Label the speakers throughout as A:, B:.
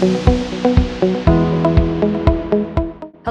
A: Thank you.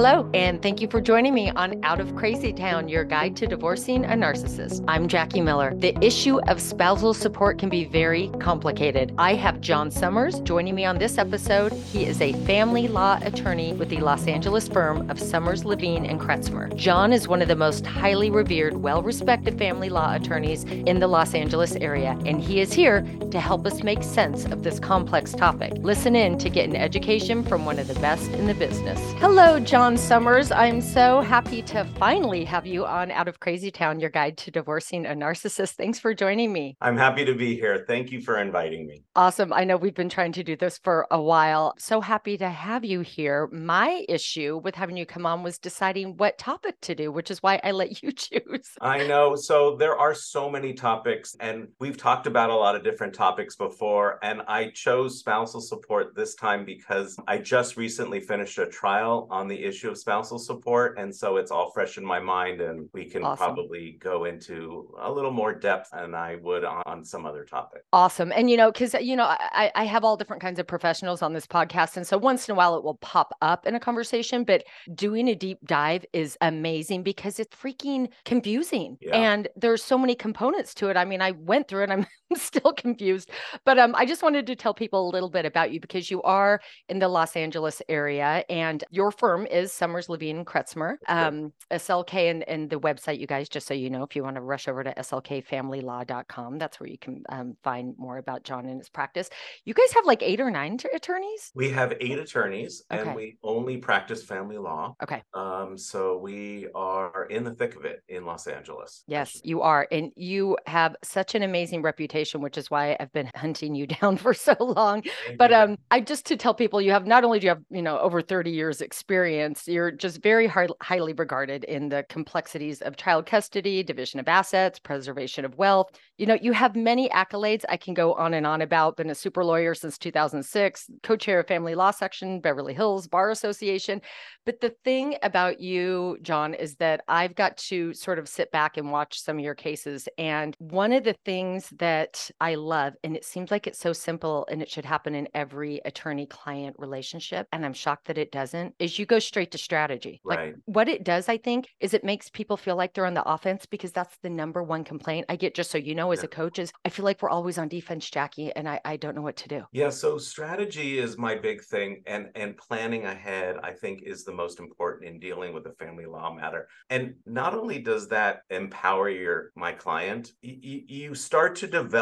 A: Hello, and thank you for joining me on Out of Crazy Town, your guide to divorcing a narcissist. I'm Jackie Miller. The issue of spousal support can be very complicated. I have Jon Summers joining me on this episode. He is a family law attorney with the Los Angeles firm of Summers, Levine, and Kretzmer. Jon is one of the most highly revered, well respected family law attorneys in the Los Angeles area, and he is here to help us make sense of this complex topic. Listen in to get an education from one of the best in the business. Hello, Jon. Summers. I'm so happy to finally have you on Out of Crazy Town, your guide to divorcing a narcissist. Thanks for joining me.
B: I'm happy to be here. Thank you for inviting me.
A: Awesome. I know we've been trying to do this for a while. So happy to have you here. My issue with having you come on was deciding what topic to do, which is why I let you choose.
B: I know. So there are so many topics, and we've talked about a lot of different topics before. And I chose spousal support this time because I just recently finished a trial on the issue issue of spousal support. And so it's all fresh in my mind, and we can awesome. probably go into a little more depth than I would on some other topic.
A: Awesome. And, you know, because, you know, I, I have all different kinds of professionals on this podcast. And so once in a while it will pop up in a conversation, but doing a deep dive is amazing because it's freaking confusing. Yeah. And there's so many components to it. I mean, I went through it. I'm still confused, but um, I just wanted to tell people a little bit about you because you are in the Los Angeles area and your firm is is Summers Levine Kretzmer, um, SLK, and, and the website, you guys, just so you know, if you want to rush over to slkfamilylaw.com, that's where you can um, find more about Jon and his practice. You guys have like eight or nine t- attorneys?
B: We have eight attorneys okay. and we only practice family law.
A: Okay.
B: Um, so we are in the thick of it in Los Angeles.
A: Yes, you are. And you have such an amazing reputation, which is why I've been hunting you down for so long. Thank but um, I just to tell people you have not only do you have, you know, over 30 years experience you're just very high, highly regarded in the complexities of child custody, division of assets, preservation of wealth. You know, you have many accolades I can go on and on about. Been a super lawyer since 2006, co chair of Family Law Section, Beverly Hills Bar Association. But the thing about you, Jon, is that I've got to sort of sit back and watch some of your cases. And one of the things that I love, and it seems like it's so simple and it should happen in every attorney client relationship, and I'm shocked that it doesn't, is you go straight to strategy.
B: Right.
A: Like what it does, I think, is it makes people feel like they're on the offense because that's the number one complaint I get. Just so you know, as yeah. a coach, is I feel like we're always on defense, Jackie, and I, I don't know what to do.
B: Yeah. So strategy is my big thing, and and planning ahead, I think, is the most important in dealing with a family law matter. And not only does that empower your my client, y- you start to develop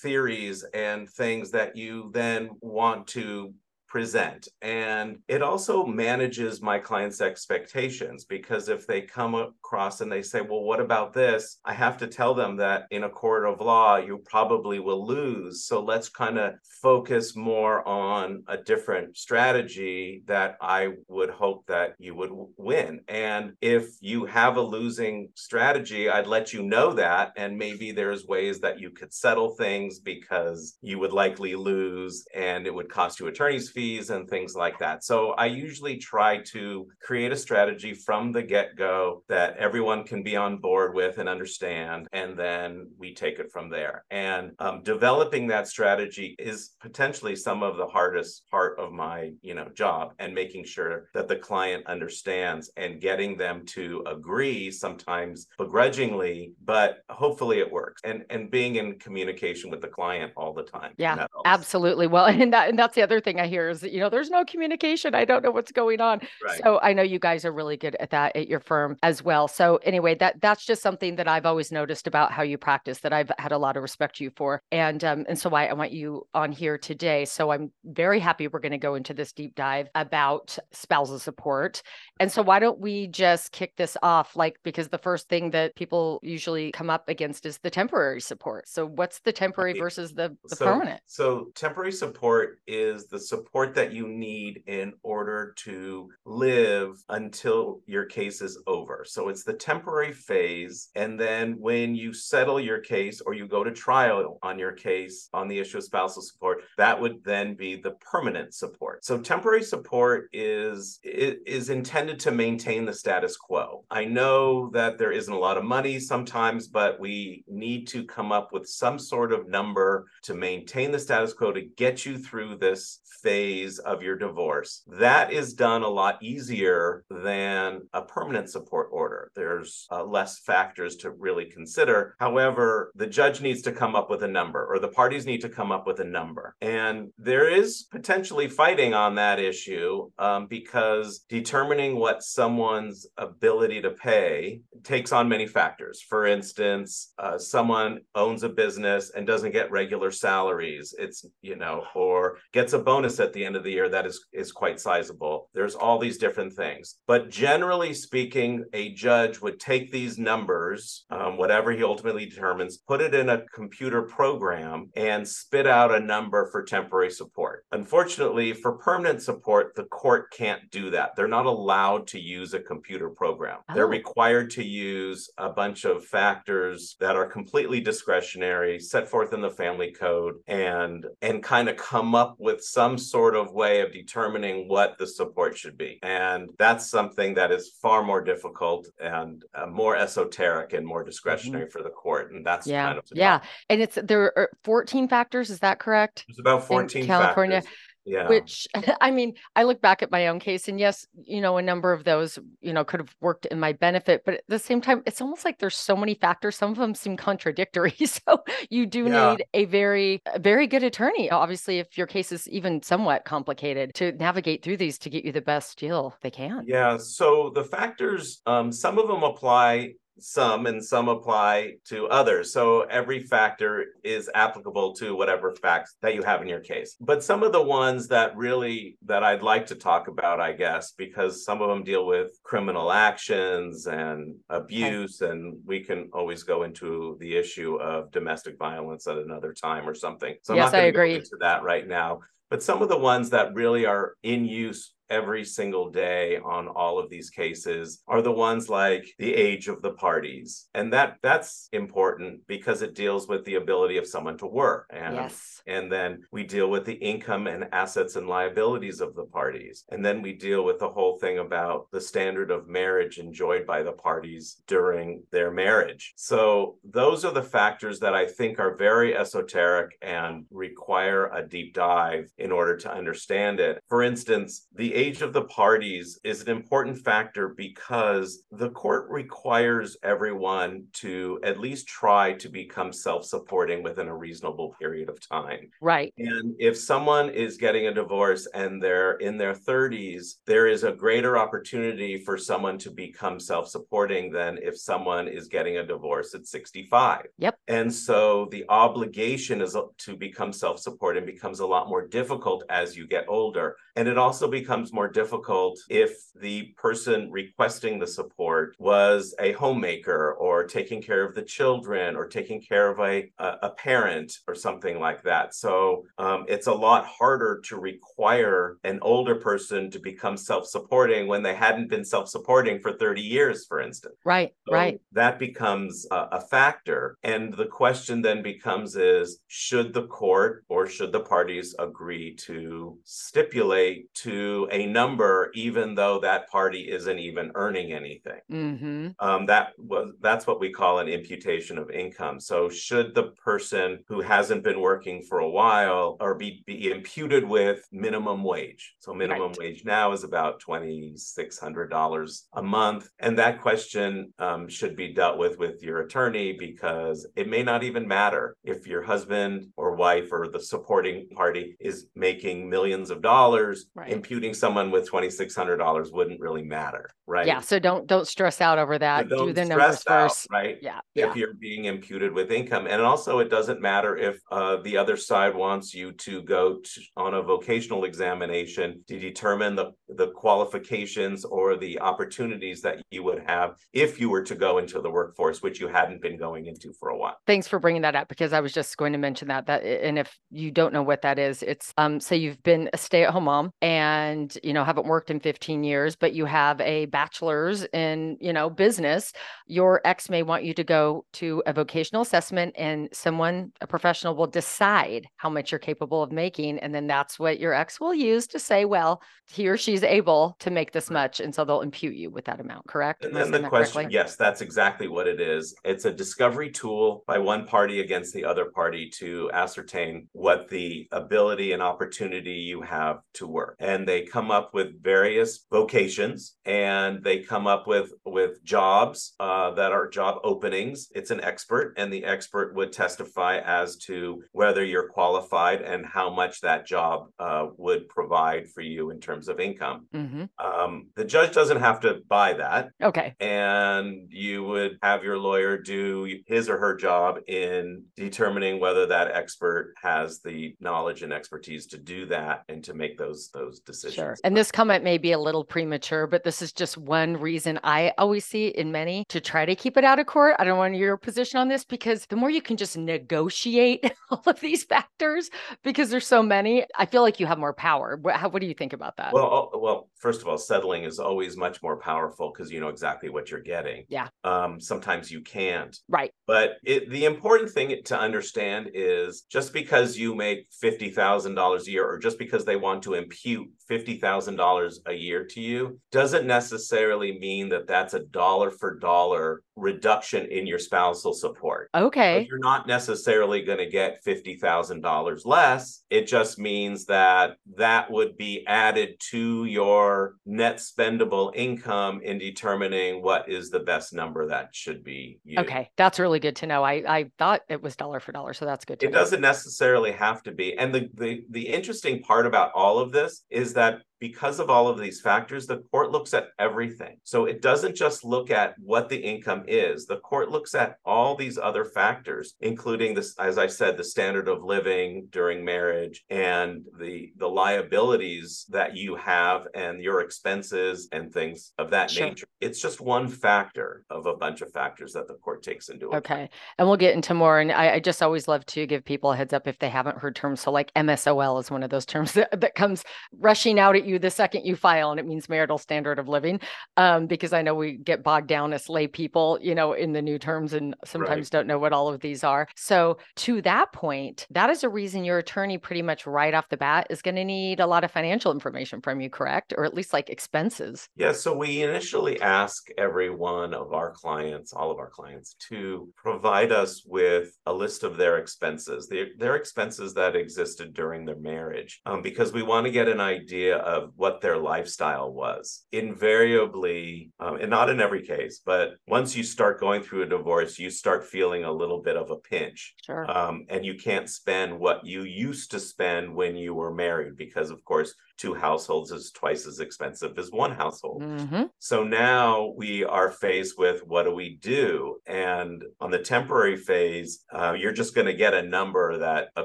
B: theories and things that you then want to present. And it also manages my clients' expectations because if they come across and they say, well, what about this? I have to tell them that in a court of law, you probably will lose. So let's kind of focus more on a different strategy that I would hope that you would win. And if you have a losing strategy, I'd let you know that. And maybe there's ways that you could settle things because you would likely lose and it would cost you attorney's fees fees and things like that. So I usually try to create a strategy from the get go that everyone can be on board with and understand, and then we take it from there. And um, developing that strategy is potentially some of the hardest part of my you know job, and making sure that the client understands and getting them to agree sometimes begrudgingly, but hopefully it works. And and being in communication with the client all the time.
A: Yeah, absolutely. Well, and that and that's the other thing I hear that you know there's no communication i don't know what's going on. Right. so i know you guys are really good at that at your firm as well. So anyway that that's just something that i've always noticed about how you practice that i've had a lot of respect to you for and um, and so I, I want you on here today. So i'm very happy we're going to go into this deep dive about spousal support and so why don't we just kick this off like because the first thing that people usually come up against is the temporary support. So what's the temporary versus the, the
B: so,
A: permanent?
B: so temporary support is the support that you need in order to live until your case is over. So it's the temporary phase. And then when you settle your case or you go to trial on your case on the issue of spousal support, that would then be the permanent support. So temporary support is is intended to maintain the status quo. I know that there isn't a lot of money sometimes, but we need to come up with some sort of number to maintain the status quo to get you through this phase of your divorce. That is done a lot easier than a permanent support order. There's uh, less factors to really consider. However, the judge needs to come up with a number, or the parties need to come up with a number. And there is potentially fighting on that issue um, because determining what someone's ability to pay takes on many factors. For instance, uh, someone owns a business and doesn't get regular salaries. It's, you know, or gets a bonus at the end of the year that is, is quite sizable. There's all these different things. But generally speaking, a judge would take these numbers, um, whatever he ultimately determines, put it in a computer program and spit out a number for temporary support. Unfortunately, for permanent support, the court can't do that. They're not allowed to use a computer program. Oh. They're required to use a bunch of factors that are completely discretionary, set forth in the family code, and and kind of come up with some sort of way of determining what the support should be. And that's something that is far more difficult and uh, more esoteric and more mm-hmm. discretionary mm-hmm. for the court. And that's
A: yeah,
B: kind of
A: yeah. And it's there are 14 factors. Is that correct?
B: It's about 14
A: in California.
B: Factors. Yeah.
A: Which I mean, I look back at my own case and yes, you know, a number of those, you know, could have worked in my benefit, but at the same time, it's almost like there's so many factors. Some of them seem contradictory. So you do yeah. need a very, very good attorney. Obviously, if your case is even somewhat complicated to navigate through these to get you the best deal they can.
B: Yeah. So the factors, um, some of them apply some and some apply to others. So every factor is applicable to whatever facts that you have in your case. But some of the ones that really that I'd like to talk about, I guess, because some of them deal with criminal actions and abuse, okay. and we can always go into the issue of domestic violence at another time or something. So I'm
A: yes,
B: not
A: I agree.
B: go into that right now. But some of the ones that really are in use every single day on all of these cases are the ones like the age of the parties. And that that's important because it deals with the ability of someone to work and
A: yes.
B: and then we deal with the income and assets and liabilities of the parties. And then we deal with the whole thing about the standard of marriage enjoyed by the parties during their marriage. So those are the factors that i think are very esoteric and require a deep dive in order to understand it. For instance the age of the parties is an important factor because the court requires everyone to at least try to become self supporting within a reasonable period of time.
A: Right.
B: And if someone is getting a divorce and they're in their 30s, there is a greater opportunity for someone to become self supporting than if someone is getting a divorce at 65.
A: Yep.
B: And so the obligation is to become self supporting becomes a lot more difficult as you get older. And it also becomes more difficult if the person requesting the support was a homemaker or taking care of the children or taking care of a, a, parent or something like that. So um, it's a lot harder to require an older person to become self supporting when they hadn't been self supporting for 30 years, for instance.
A: Right, so right.
B: That becomes a, a factor. And the question then becomes is should the court or should the parties agree to stipulate to a number, even though that party isn't even earning anything.
A: Mm-hmm.
B: Um, that was that's what we call an imputation of income. So, should the person who hasn't been working for a while or be, be imputed with minimum wage? So, minimum right. wage now is about twenty six hundred dollars a month, and that question um, should be dealt with with your attorney because it may not even matter if your husband or wife or the supporting party is making millions of dollars. Right. Imputing someone with $2600 wouldn't really matter right?
A: Yeah so don't don't stress out over that.
B: So
A: do the numbers out, first.
B: right?
A: Yeah
B: if
A: yeah.
B: you're being imputed with income and also it doesn't matter if uh, the other side wants you to go to, on a vocational examination to determine the the qualifications or the opportunities that you would have if you were to go into the workforce which you hadn't been going into for a while.
A: Thanks for bringing that up because i was just going to mention that that and if you don't know what that is it's um say you've been a stay-at-home mom and you know haven't worked in 15 years but you have a bachelor's in you know business your ex may want you to go to a vocational assessment and someone a professional will decide how much you're capable of making and then that's what your ex will use to say well he or she's able to make this much and so they'll impute you with that amount correct
B: and then the question correctly? yes that's exactly what it is it's a discovery tool by one party against the other party to ascertain what the ability and opportunity you have to work. And they come up with various vocations and they come up with with jobs uh, that are job openings. It's an expert, and the expert would testify as to whether you're qualified and how much that job uh, would provide for you in terms of income. Mm-hmm. Um, the judge doesn't have to buy that.
A: Okay.
B: And you would have your lawyer do his or her job in determining whether that expert has the knowledge and expertise to do that and to make those those decisions.
A: Sure. And this comment may be a little premature, but this is just one reason I always see in many to try to keep it out of court. I don't want your position on this because the more you can just negotiate all of these factors, because there's so many, I feel like you have more power. What, how, what do you think about that?
B: Well, well, first of all, settling is always much more powerful because you know exactly what you're getting.
A: Yeah.
B: Um, sometimes you can't.
A: Right.
B: But it, the important thing to understand is just because you make fifty thousand dollars a year, or just because they want to impute fifty thousand dollars a year to you, doesn't necessarily mean that that's a dollar for dollar reduction in your spousal support.
A: Okay.
B: You're not necessarily going to get fifty thousand dollars less. It just means that that would be added to your net spendable income in determining what is the best number that should be
A: used. Okay, that's really good to know. I I thought it was dollar for dollar, so that's good.
B: to it
A: know.
B: doesn't necessarily have to be. And the the the interesting part about all of this is that because of all of these factors, the court looks at everything. So it doesn't just look at what the income is. The court looks at all these other factors, including this, as I said, the standard of living during marriage and the the liabilities that you have and your expenses and things of that sure. nature. It's just one factor of a bunch of factors that the court takes into account.
A: Okay. And we'll get into more. And I, I just always love to give people a heads up if they haven't heard terms. So like MSOL is one of those terms that, that comes rushing out at you you the second you file, and it means marital standard of living. Um, because I know we get bogged down as lay people, you know, in the new terms and sometimes right. don't know what all of these are. So to that point, that is a reason your attorney pretty much right off the bat is going to need a lot of financial information from you, correct? Or at least like expenses.
B: Yeah. So we initially ask every one of our clients, all of our clients, to provide us with a list of their expenses, their, their expenses that existed during their marriage, um, because we want to get an idea of of what their lifestyle was. Invariably, um, and not in every case, but once you start going through a divorce, you start feeling a little bit of a pinch.
A: Sure.
B: Um, and you can't spend what you used to spend when you were married because, of course, two households is twice as expensive as one household. Mm-hmm. So now we are faced with what do we do? And on the temporary phase, uh, you're just going to get a number that a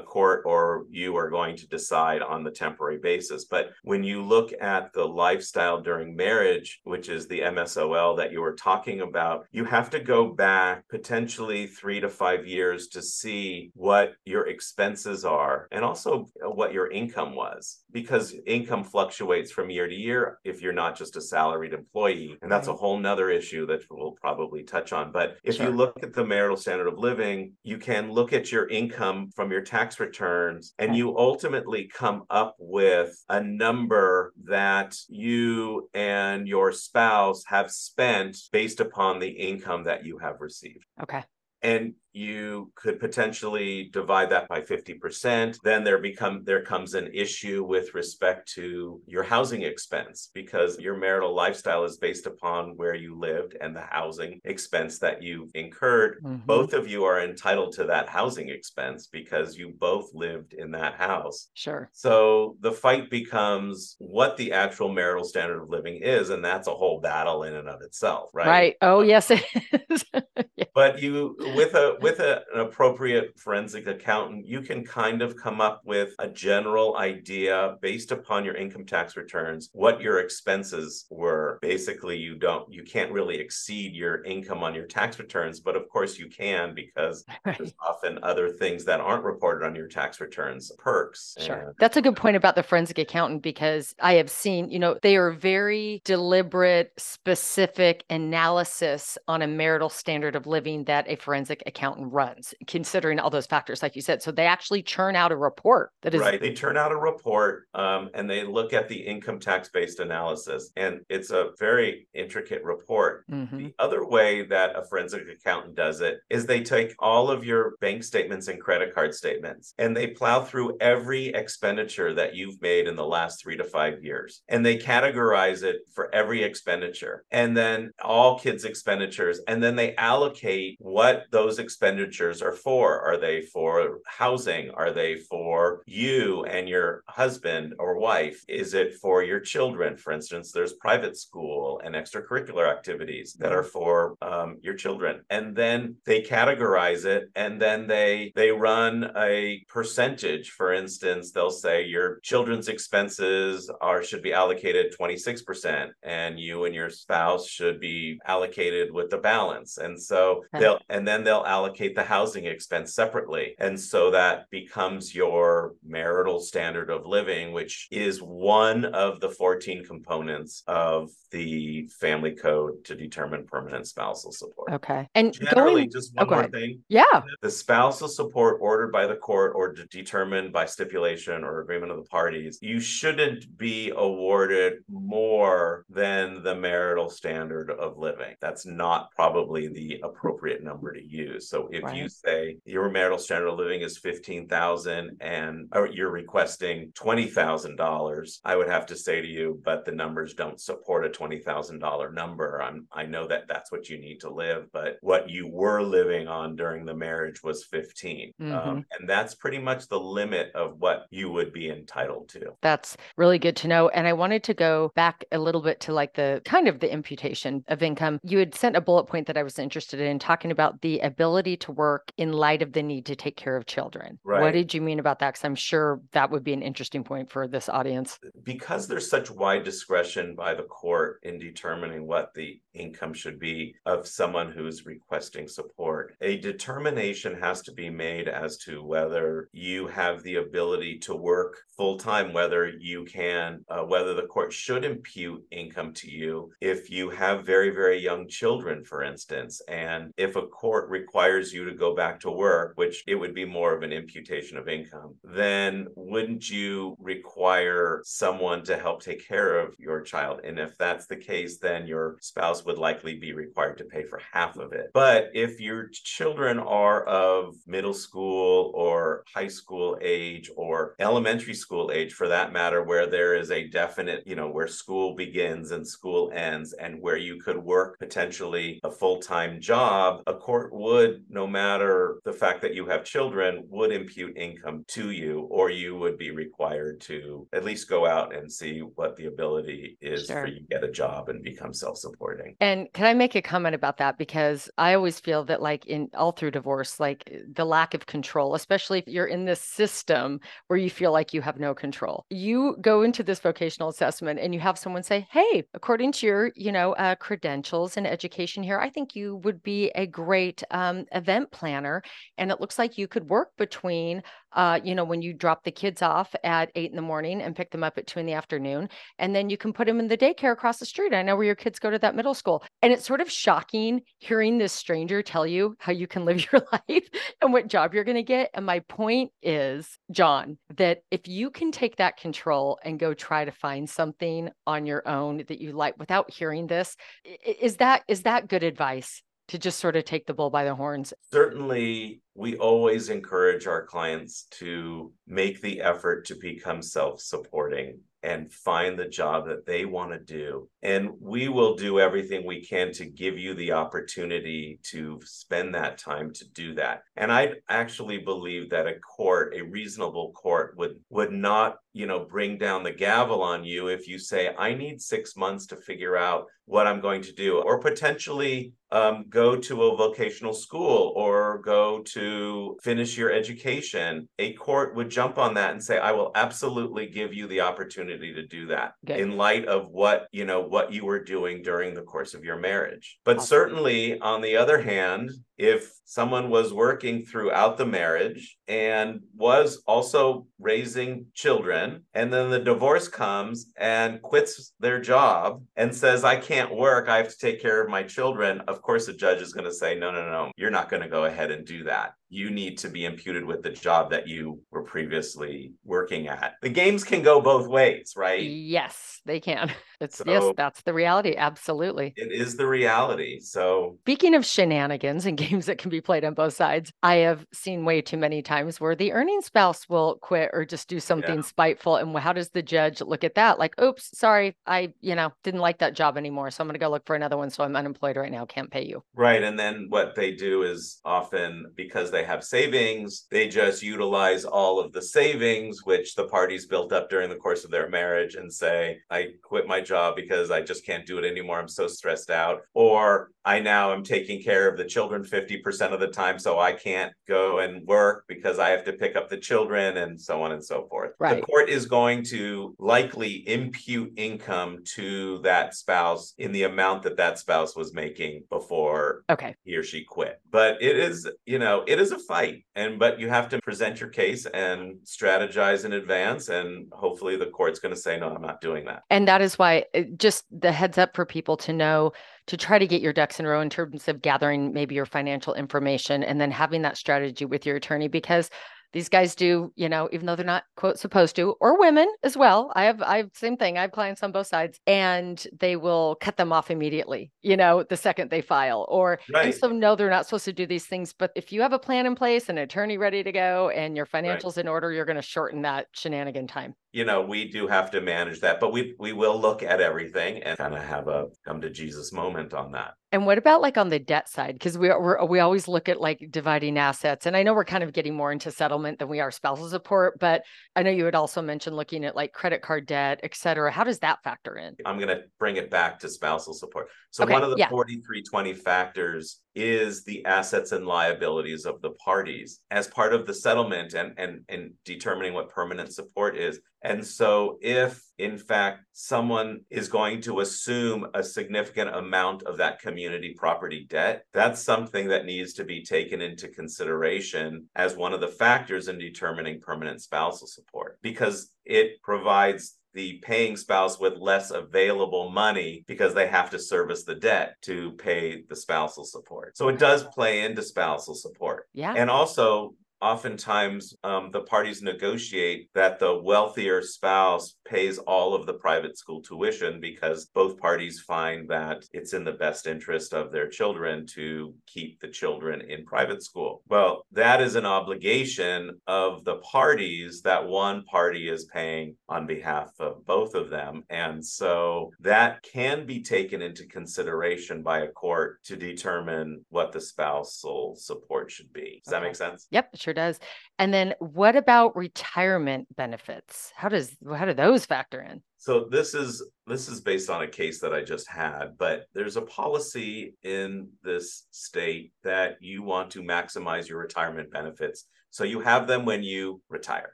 B: court or you are going to decide on the temporary basis. But when you look at the lifestyle during marriage, which is the MSOL that you were talking about, you have to go back potentially three to five years to see what your expenses are and also what your income was because income income fluctuates from year to year if you're not just a salaried employee. And that's a whole nother issue that we'll probably touch on. But if sure. you look at the marital standard of living, you can look at your income from your tax returns and you ultimately come up with a number that you and your spouse have spent based upon the income that you have received.
A: Okay
B: and you could potentially divide that by 50% then there become there comes an issue with respect to your housing expense because your marital lifestyle is based upon where you lived and the housing expense that you incurred. Mm-hmm. both of you are entitled to that housing expense because you both lived in that house.
A: Sure.
B: So the fight becomes what the actual marital standard of living is and that's a whole battle in and of itself right?
A: Right. Oh yes it is.
B: Yeah. but you with a with a, an appropriate forensic accountant, you can kind of come up with a general idea based upon your income tax returns what your expenses were. Basically, you don't you can't really exceed your income on your tax returns, but of course you can because there's often other things that aren't reported on your tax returns, perks.
A: Sure. And... That's a good point about the forensic accountant because I have seen, you know, they are very deliberate, specific analysis on a marital standard of living that a forensic accountant accountant runs, considering all those factors, like you said. So they actually churn out a report that is
B: right. They turn out a report um, and they look at the income tax based analysis, and it's a very intricate report. Mm-hmm. The other way that a forensic accountant does it is they take all of your bank statements and credit card statements and they plow through every expenditure that you've made in the last three to five years and they categorize it for every expenditure and then all kids' expenditures and then they allocate what those expenditures are for. Are they for housing? Are they for you and your husband or wife? Is it for your children? For instance, there's private school and extracurricular activities that are for um, your children. And then they categorize it and then they they run a percentage. For instance, they'll say your children's expenses are should be allocated 26% and you and your spouse should be allocated with the balance. And so they'll and then they'll allocate the housing expense separately. And so that becomes your marital standard of living, which is one of the 14 components of the family code to determine permanent spousal support.
A: Okay.
B: And generally, going, just oh, one oh, more thing.
A: Yeah.
B: The spousal support ordered by the court or determined by stipulation or agreement of the parties, you shouldn't be awarded more than the marital standard of living. That's not probably the appropriate number to use. So if right. you say your marital standard of living is 15,000 and or you're requesting $20,000, I would have to say to you, but the numbers don't support a $20,000 number. I'm I know that that's what you need to live, but what you were living on during the marriage was 15. Um, mm-hmm. Um, and that's pretty much the limit of what you would be entitled to.
A: That's really good to know. And I wanted to go back a little bit to like the kind of the imputation of income. You had sent a bullet point that I was interested in talking about the ability to work in light of the need to take care of children. Right. What did you mean about that? Because I'm sure that would be an interesting point for this audience.
B: Because there's such wide discretion by the court in determining what the income should be of someone who's requesting support, a determination has to be made as to whether you have the ability to work full time, whether you can, uh, whether the court should impute income to you if you have very, very young children, for instance. And if a court requires you to go back to work, which it would be more of an imputation of income, then wouldn't you require someone to help take care of your child? And if that's the case, then your spouse would likely be required to pay for half of it. But if your children are of middle school or high school age or elementary school, age for that matter where there is a definite you know where school begins and school ends and where you could work potentially a full-time job a court would no matter the fact that you have children would impute income to you or you would be required to at least go out and see what the ability is sure. for you to get a job and become self-supporting
A: and can i make a comment about that because i always feel that like in all through divorce like the lack of control especially if you're in this system where you feel like you have no control. You go into this vocational assessment and you have someone say, "Hey, according to your, you know, uh, credentials and education here, I think you would be a great um, event planner, and it looks like you could work between uh, you know, when you drop the kids off at eight in the morning and pick them up at two in the afternoon. And then you can put them in the daycare across the street. I know where your kids go to that middle school. And it's sort of shocking hearing this stranger tell you how you can live your life and what job you're going to get. And my point is, Jon, that if you can take that control and go try to find something on your own that you like without hearing this, is that is that good advice? To just sort of take the bull by the horns?
B: Certainly, we always encourage our clients to make the effort to become self supporting and find the job that they want to do. And we will do everything we can to give you the opportunity to spend that time to do that. And I actually believe that a court, a reasonable court would would not, you know, bring down the gavel on you if you say I need 6 months to figure out what I'm going to do or potentially um, go to a vocational school or go to finish your education, a court would jump on that and say, I will absolutely give you the opportunity to do that
A: Good.
B: in light of what, you know, what you were doing during the course of your marriage. But
A: Awesome.
B: certainly, on the other hand, if someone was working throughout the marriage and was also raising children, and then the divorce comes and quits their job and says, I can't work, I have to take care of my children, of course, the judge is going to say, No, no, no, you're not going to go ahead and do that. You need to be imputed with the job that you were previously working at. The games can go both ways, right?
A: Yes, they can. It's yes, that's the reality. Absolutely.
B: It is the reality. So,
A: Speaking of shenanigans and games that can be played on both sides, I have seen way too many times where the earning spouse will quit or just do something spiteful. And how does the judge look at that? Like, oops, sorry, I, you know, didn't like that job anymore. So I'm going to go look for another one. So I'm unemployed right now. Can't pay you.
B: Right. And then what they do is often because they have savings, they just utilize all of the savings, which the parties built up during the course of their marriage, and say, I quit my job because I just can't do it anymore. I'm so stressed out. Or I now am taking care of the children 50% of the time, so I can't go and work because I have to pick up the children and so on and so forth.
A: Right.
B: The court is going to likely impute income to that spouse in the amount that that spouse was making before
A: Okay.
B: he or she quit. But it is, you know, it is a fight. And but you have to present your case and strategize in advance. And hopefully the court's going to say, no, I'm not doing that.
A: And that is why just the heads up for people to know to try to get your ducks in a row in terms of gathering maybe your financial information and then having that strategy with your attorney because these guys do, you know, even though they're not quote supposed to, or women as well. I have, I have same thing. I have clients on both sides, and they will cut them off immediately. You know, the second they file, or
B: Right.
A: so no, they're not supposed to do these things. But if you have a plan in place, an attorney ready to go, and your financials in order, you're going to shorten that shenanigan time.
B: You know, we do have to manage that, but we we will look at everything and kind of have a come to Jesus moment on that.
A: And what about like on the debt side? Because we we're, we always look at like dividing assets, and I know we're kind of getting more into settlement than we are spousal support. But I know you had also mentioned looking at like credit card debt, et cetera. How does that factor in?
B: I'm going to bring it back to spousal support. So
A: Okay,
B: one of the
A: yeah.
B: 4320 factors is the assets and liabilities of the parties as part of the settlement and and and determining what permanent support is. And so if in fact someone is going to assume a significant amount of that community property debt, that's something that needs to be taken into consideration as one of the factors in determining permanent spousal support because it provides the paying spouse with less available money because they have to service the debt to pay the spousal support. So it does play into spousal support.
A: Yeah.
B: And also, oftentimes, um, the parties negotiate that the wealthier spouse pays all of the private school tuition because both parties find that it's in the best interest of their children to keep the children in private school. Well, that is an obligation of the parties that one party is paying on behalf of both of them. And so that can be taken into consideration by a court to determine what the spousal support should be. Does that make sense?
A: Yep, it sure does. And then what about retirement benefits? How does how do those factor in?
B: So this is this is based on a case that I just had, but there's a policy in this state that you want to maximize your retirement benefits. So you have them when you retire.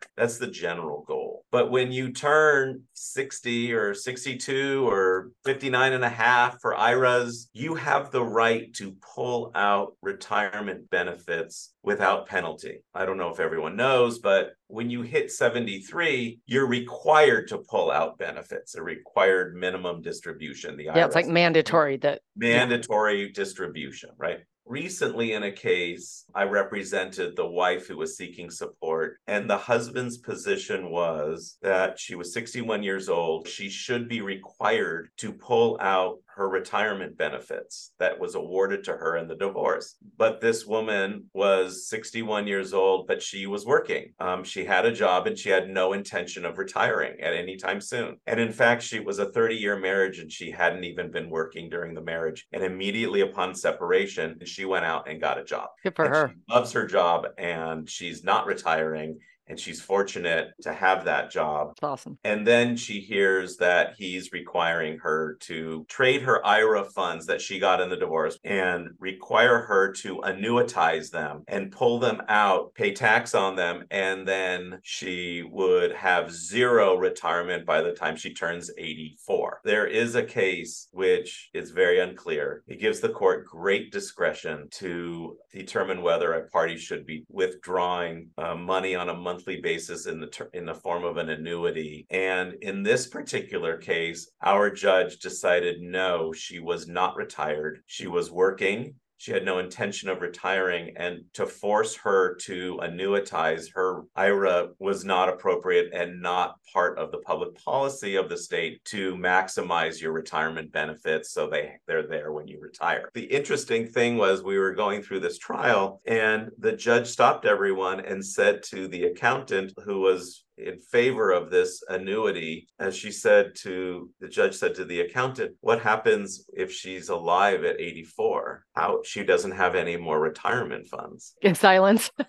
B: That's the general goal. But when you turn 60 or 62 or 59 and a half for IRAs, you have the right to pull out retirement benefits without penalty. I don't know if everyone knows, but when you hit 73, you're required to pull out benefits, a required minimum distribution. The
A: Yeah, it's like mandatory that
B: mandatory distribution, right? Recently, in a case, I represented the wife who was seeking support, and the husband's position was that she was 61 years old. She should be required to pull out her retirement benefits that was awarded to her in the divorce. But this woman was 61 years old, but she was working. Um, she had a job and she had no intention of retiring at any time soon. And in fact, she was a 30 year marriage and she hadn't even been working during the marriage. And immediately upon separation, she went out and got a job.
A: good for
B: And
A: her.
B: She loves her job and she's not retiring. And she's fortunate to have that job.
A: That's awesome.
B: And then she hears that he's requiring her to trade her IRA funds that she got in the divorce and require her to annuitize them and pull them out, pay tax on them, and then she would have zero retirement by the time she turns 84. There is a case which is very unclear. It gives the court great discretion to determine whether a party should be withdrawing uh, money on a monthly basis in the ter- in the form of an annuity. And in this particular case, our judge decided no, she was not retired. She was working she had no intention of retiring and to force her to annuitize her ira was not appropriate and not part of the public policy of the state to maximize your retirement benefits so they they're there when you retire. The interesting thing was we were going through this trial and the judge stopped everyone and said to the accountant who was in favor of this annuity as she said to the judge said to the accountant what happens if she's alive at 84 how she doesn't have any more retirement funds.
A: In silence.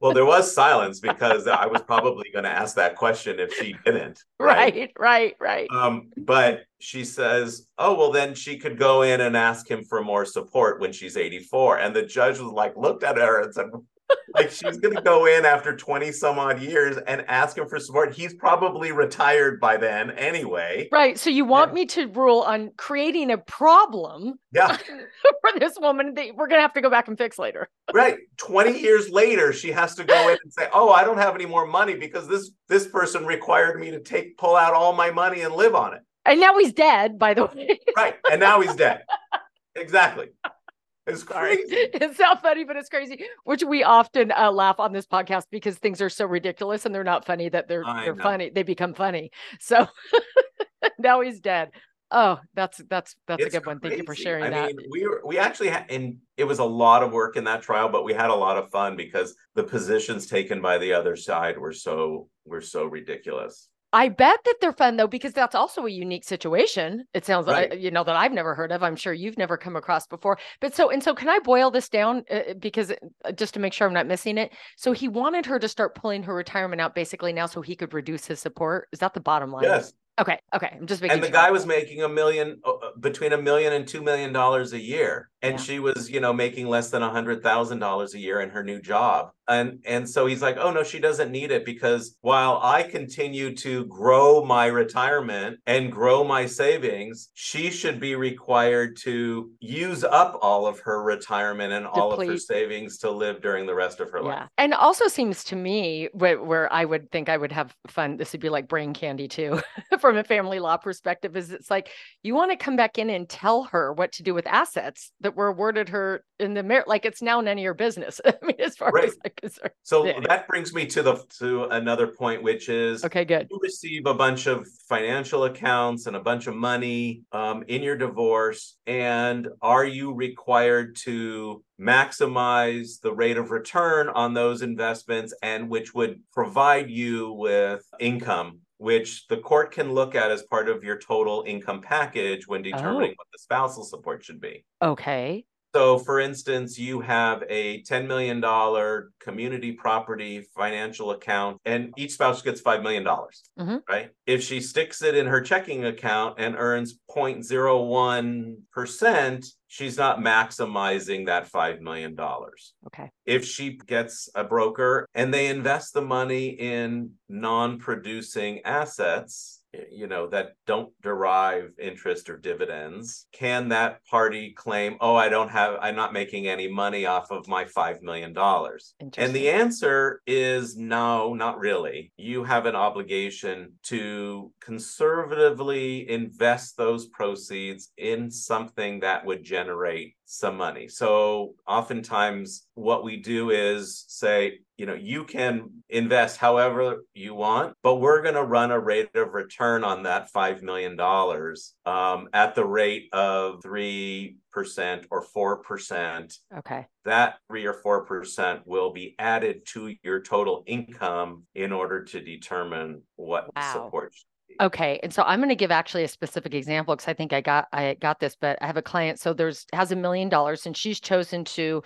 B: Well there was silence because i was probably going to ask that question if she didn't
A: right? Right right, right.
B: Um, but she says oh well then she could go in and ask him for more support when she's 84 and the judge was like looked at her and said like she's going to go in after 20 some odd years and ask him for support. He's probably retired by then anyway.
A: Right. So you want yeah. me to rule on creating a problem
B: yeah.
A: for this woman that we're going to have to go back and fix later.
B: right. 20 years later she has to go in and say, "Oh, I don't have any more money because this this person required me to take pull out all my money and live on it."
A: And now he's dead, by the way.
B: right. And now he's dead. Exactly. It's crazy.
A: It's not funny, but it's crazy. Which we often uh, laugh on this podcast because things are so ridiculous and they're not funny that they're I they're know. funny. They become funny. So now he's dead. Oh, that's that's that's it's a good one. Thank you for sharing
B: I
A: that.
B: Mean, we were we actually had and it was a lot of work in that trial, but we had a lot of fun because the positions taken by the other side were so were so ridiculous.
A: I bet that they're fun though, because that's also a unique situation. It sounds right. like, you know, that I've never heard of. I'm sure you've never come across before. But so, and so, can I boil this down uh, uh because uh, just to make sure I'm not missing it? So he wanted her to start pulling her retirement out basically now so he could reduce his support. Is that the bottom line?
B: Yes.
A: Okay. Okay. I'm just making.
B: And the sure. guy was making a million, uh, uh, between a million and two million dollars a year, and yeah. she was, you know, making less than a hundred thousand dollars a year in her new job. And and so he's like, oh no, she doesn't need it because while I continue to grow my retirement and grow my savings, she should be required to use up all of her retirement and Deplete. all of her savings to live during the rest of her yeah. life.
A: And also seems to me where, where I would think I would have fun. This would be like brain candy too. from a family law perspective is it's like you want to come back in and tell her what to do with assets that were awarded her in the merit like it's now none of your business i mean as far right. as i'm
B: so yeah. that brings me to the to another point which is
A: okay good
B: you receive a bunch of financial accounts and a bunch of money um, in your divorce and are you required to maximize the rate of return on those investments and which would provide you with income which the court can look at as part of your total income package when determining oh. what the spousal support should be.
A: Okay.
B: So, for instance, you have a $10 million community property financial account, and each spouse gets $5 million, mm-hmm. right? If she sticks it in her checking account and earns 0.01%, she's not maximizing that $5 million.
A: Okay.
B: If she gets a broker and they invest the money in non producing assets, you know that don't derive interest or dividends can that party claim oh i don't have i'm not making any money off of my 5 million dollars? And the answer is no not really. You have an obligation to conservatively invest those proceeds in something that would generate some money. So oftentimes what we do is say, you know, you can invest however you want, but we're going to run a rate of return on that $5 million um, at the rate of 3% or 4%.
A: Okay.
B: That 3 or 4% will be added to your total income in order to determine what wow. support
A: Okay. And so I'm going to give actually a specific example because I think I got I got this, but I have a client so there's has a million dollars and she's chosen to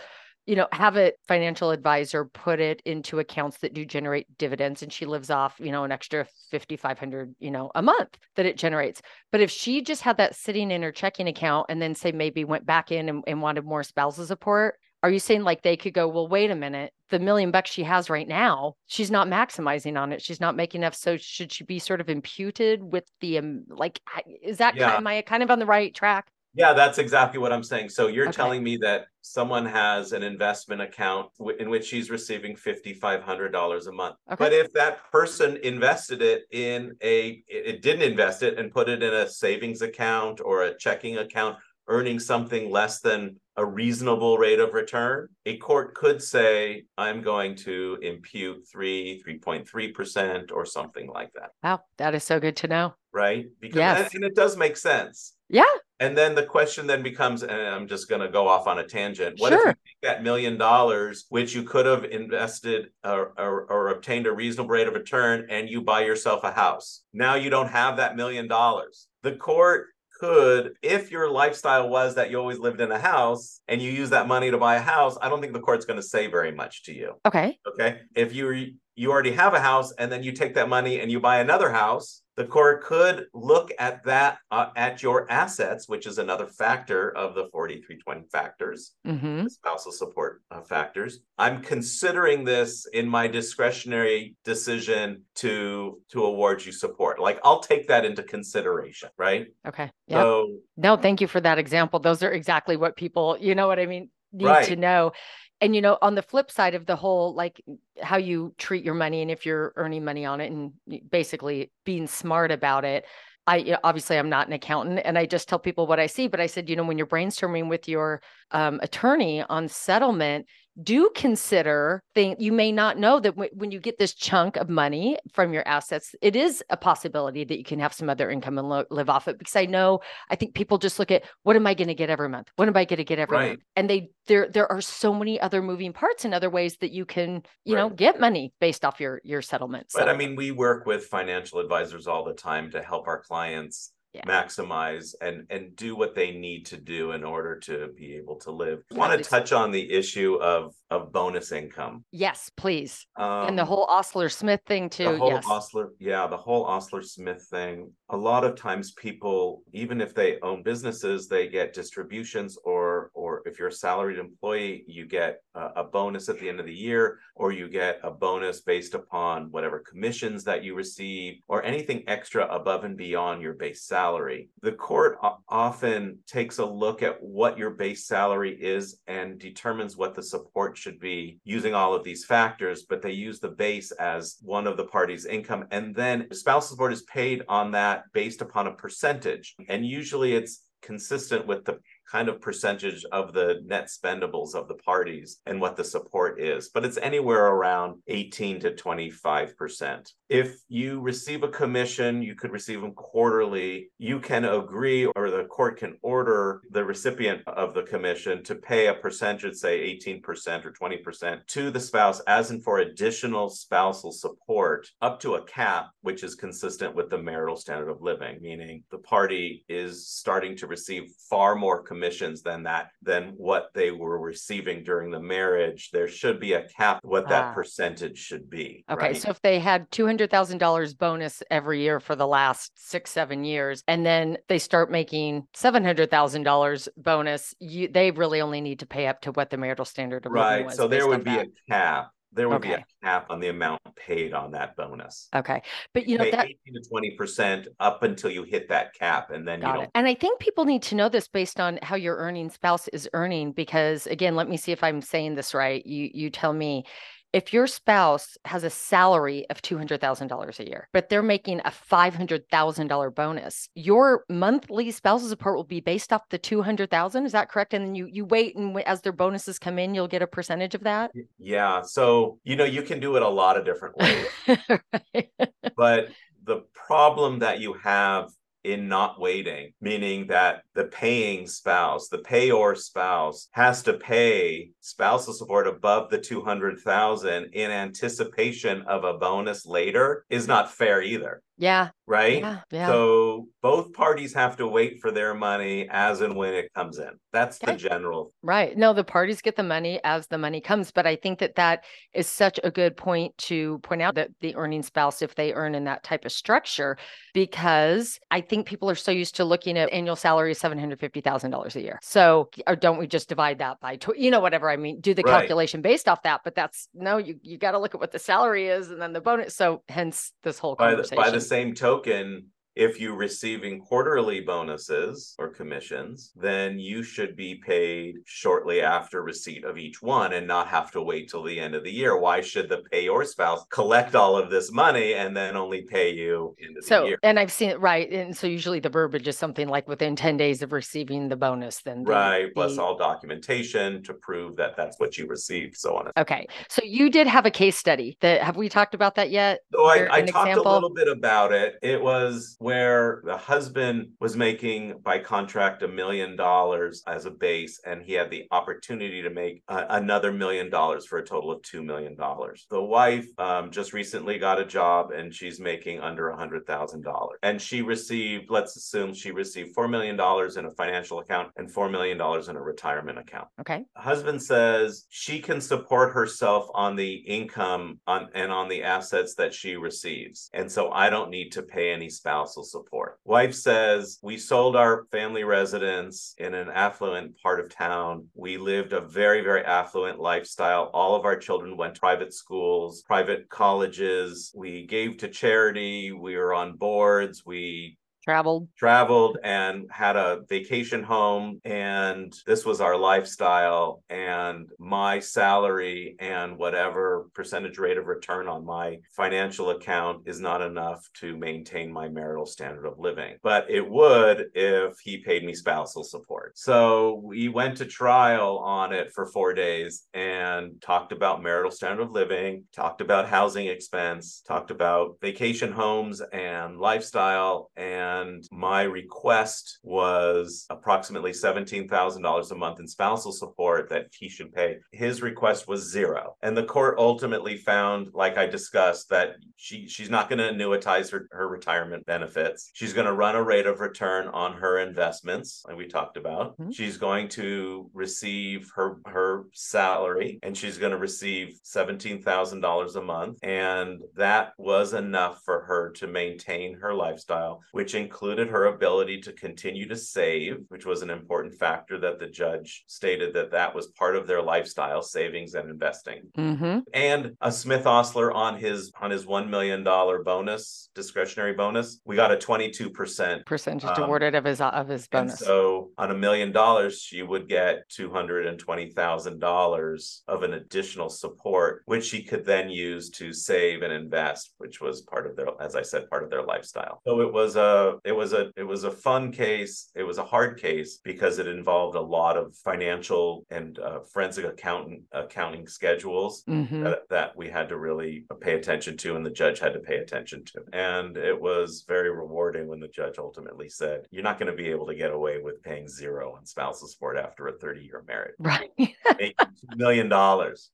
A: you know, have a financial advisor put it into accounts that do generate dividends and she lives off, you know, an extra 5500, you know, a month that it generates. But if she just had that sitting in her checking account and then say maybe went back in and, and wanted more spousal support, are you saying like they could go, well, wait a minute, the million bucks she has right now, she's not maximizing on it. She's not making enough. So should she be sort of imputed with the, um, like, is that, yeah. am I kind of on the right track?
B: Yeah, that's exactly what I'm saying. So you're okay. telling me that someone has an investment account w- in which she's receiving $5,500 a month. Okay. But if that person invested it in a, it didn't invest it and put it in a savings account or a checking account, earning something less than a reasonable rate of return, a court could say, I'm going to impute 3, 3.3% or something like that.
A: Wow, that is so good to know.
B: Right? Because yes. and, it does make sense.
A: Yeah.
B: And then the question then becomes, and I'm just going to go off on a tangent. What sure. if you take that million dollars, which you could have invested or, or, or, obtained a reasonable rate of return, and you buy yourself a house? Now you don't have that million dollars. The court could, if your lifestyle was that you always lived in a house and you use that money to buy a house, I don't think the court's going to say very much to you.
A: Okay.
B: Okay. If you you already have a house and then you take that money and you buy another house, the court could look at that uh, at your assets, which is another factor of the 4320 factors, mm-hmm. spousal support uh, factors. I'm considering this in my discretionary decision to to award you support. Like I'll take that into consideration, right?
A: Okay. Yep. So no, thank you for that example. Those are exactly what people, you know what I mean, need right. to know and you know on the flip side of the whole like how you treat your money and if you're earning money on it and basically being smart about it I you know, obviously I'm not an accountant and I just tell people what I see, but I said, you know, when you're brainstorming with your um, attorney on settlement, do consider thing you may not know that w- when you get this chunk of money from your assets it is a possibility that you can have some other income and lo- live off it because i know i think people just look at what am i going to get every month what am i going to get every right. month and they there there are so many other moving parts and other ways that you can you right. know get money based off your your settlement
B: so. but i mean we work with financial advisors all the time to help our clients yeah. maximize and and do what they need to do in order to be able to live. I want to touch on the issue of of bonus income.
A: Yes, please. Um, and the um, whole Ostler Smith thing too.
B: The whole
A: yes.
B: Ostler, yeah, the whole Ostler Smith thing. A lot of times people, even if they own businesses, they get distributions or if you're a salaried employee, you get a, a bonus at the end of the year, or you get a bonus based upon whatever commissions that you receive or anything extra above and beyond your base salary. The court often takes a look at what your base salary is and determines what the support should be using all of these factors, but they use the base as one of the party's income. And then spousal support is paid on that based upon a percentage. And usually it's consistent with the kind of percentage of the net spendables of the parties and what the support is, but it's anywhere around 18 to 25%. If you receive a commission, you could receive them quarterly. You can agree, or the court can order the recipient of the commission to pay a percentage, say 18% or 20%, to the spouse, as in for additional spousal support up to a cap, which is consistent with the marital standard of living, meaning the party is starting to receive far more commissions than that than what they were receiving during the marriage there should be a cap what that ah. percentage should be
A: okay right? so if they had $200000 bonus every year for the last six seven years and then they start making $700000 bonus you they really only need to pay up to what the marital standard of
B: right so there would be
A: that.
B: a cap there would okay. be a cap on the amount paid on that bonus.
A: Okay. But you, you know that
B: 18 to 20% up until you hit that cap and then Got you
A: don't... And I think people need to know this based on how your earning spouse is earning because again, let me see if I'm saying this right. You you tell me if your spouse has a salary of $200,000 a year, but they're making a $500,000 bonus, your monthly spousal support will be based off the 200,000. Is that correct? And then you, you wait and as their bonuses come in, you'll get a percentage of that.
B: Yeah. So, you know, you can do it a lot of different ways, right. but the problem that you have in not waiting, meaning that the paying spouse, the payor spouse, has to pay spousal support above the 200,000 in anticipation of a bonus later is not fair either.
A: Yeah.
B: Right.
A: Yeah. yeah.
B: So both parties have to wait for their money as and when it comes in. That's
A: Okay.
B: the general.
A: Right. No, the parties get the money as the money comes. But I think that that is such a good point to point out that the earning spouse, if they earn in that type of structure, because I think people are so used to looking at annual salary of $750,000 a year. So, or don't we just divide that by, tw- you know, whatever I mean, do the
B: Right.
A: calculation based off that. But that's no, you, you got to look at what the salary is and then the bonus. So, hence this whole
B: By
A: conversation.
B: the same token, if you're receiving quarterly bonuses or commissions, then you should be paid shortly after receipt of each one and not have to wait till the end of the year. Why should the payor spouse collect all of this money and then only pay you end of the
A: So,
B: year?
A: and I've seen it right. And so usually the verbiage is something like within 10 days of receiving the bonus, then the,
B: Right, plus
A: the-
B: all documentation to prove that that's what you received, so on. and
A: Okay. So you did have a case study that have we talked about that yet?
B: So
A: There-
B: I, I talked
A: example?
B: a little bit about it. It was where the husband was making by contract a million dollars as a base, and he had the opportunity to make uh, another million dollars for a total of two million dollars. The wife um, just recently got a job, and she's making under a hundred thousand dollars, and she received, let's assume she received four million dollars in a financial account and four million dollars in a retirement account
A: Okay.
B: husband says she can support herself on the income on and on the assets that she receives and so i don't need to pay any spousal support. Wife says we sold our family residence in an affluent part of town. We lived a very very affluent lifestyle. All of our children went private schools private colleges. We gave to charity. We were on boards. We
A: Traveled.
B: traveled and had a vacation home and this was our lifestyle and my salary and whatever percentage rate of return on my financial account is not enough to maintain my marital standard of living but it would if he paid me spousal support so we went to trial on it for 4 days and talked about marital standard of living talked about housing expense talked about vacation homes and lifestyle and my request was approximately $17,000 a month in spousal support that he should pay. His request was zero. And the court ultimately found, like I discussed, that she she's not going to annuitize her, her retirement benefits. She's going to run a rate of return on her investments, like we talked about.
A: Mhm.
B: She's going to receive her her salary and she's going to receive $17,000 a month. And that was enough for her to maintain her lifestyle, which included her ability to continue to save, which was an important factor that the judge stated that that was part of their lifestyle, savings and investing.
A: Mm-hmm.
B: And a Smith Ostler on his on his one million dollar bonus, discretionary bonus, we got a 22%.
A: Percentage
B: Um,
A: awarded of his of his
B: And
A: bonus.
B: so on a million dollars, she would get two hundred and twenty thousand dollars of an additional support, which she could then use to save and invest, which was part of their, as I said, part of their lifestyle. So it was a, it was a, it was a fun case. It was a hard case because it involved a lot of financial and uh, forensic accountant accounting schedules
A: Mhm.
B: that, that we had to really pay attention to and the judge had to pay attention to. And it was very rewarding when the judge ultimately said, You're not going to be able to get away with paying zero on spousal support after a 30 year marriage.
A: Right.
B: Making $2 million,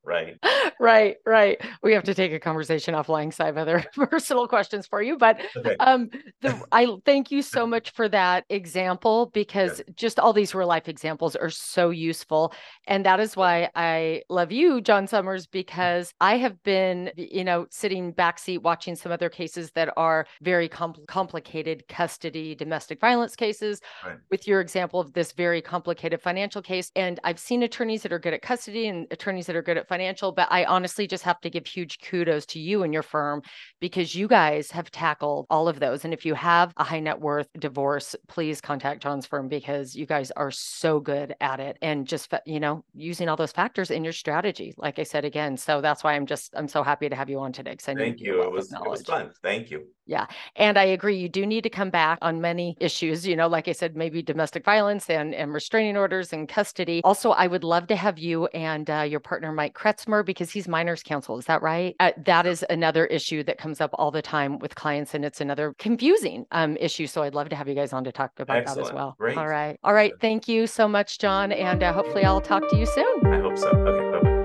B: right?
A: right, right. We have to take a conversation offline I have other personal questions for you. But
B: Okay.
A: um, the, I thank you so much for that example because just all these real life examples are so useful. And that is why I love you, Jon Summers, because I have been, you know, sitting backseat watching some other cases that are very compl- complicated custody, domestic violence cases.
B: Right.
A: With your example of this very complicated financial case. And I've seen attorneys that are good at custody and attorneys that are good at financial, but I honestly just have to give huge kudos to you and your firm because you guys have tackled all of those. And if you have a high net worth divorce, please contact Jon's firm because you guys are so good at it and just, you know, using all those factors in your strategy. Like I said again. So that's why I'm just, I'm so happy to have you on today I
B: Thank you. It was, it was fun. Thank you. Yeah.
A: And I agree, you do need to come back on many issues, you know, like I said, maybe domestic violence and, and restraining orders and custody. Also, I would love to have you and uh, your partner, Mike Kretzmer, because he's minors counsel. Is that right? Uh, that is another issue that comes up all the time with clients, and it's another confusing um, issue. So I'd love to have you guys on to talk about that as well.
B: Great.
A: All right. All right. Thank you so much, Jon. And uh, hopefully I'll talk to you soon.
B: I hope so. Okay. Bye bye.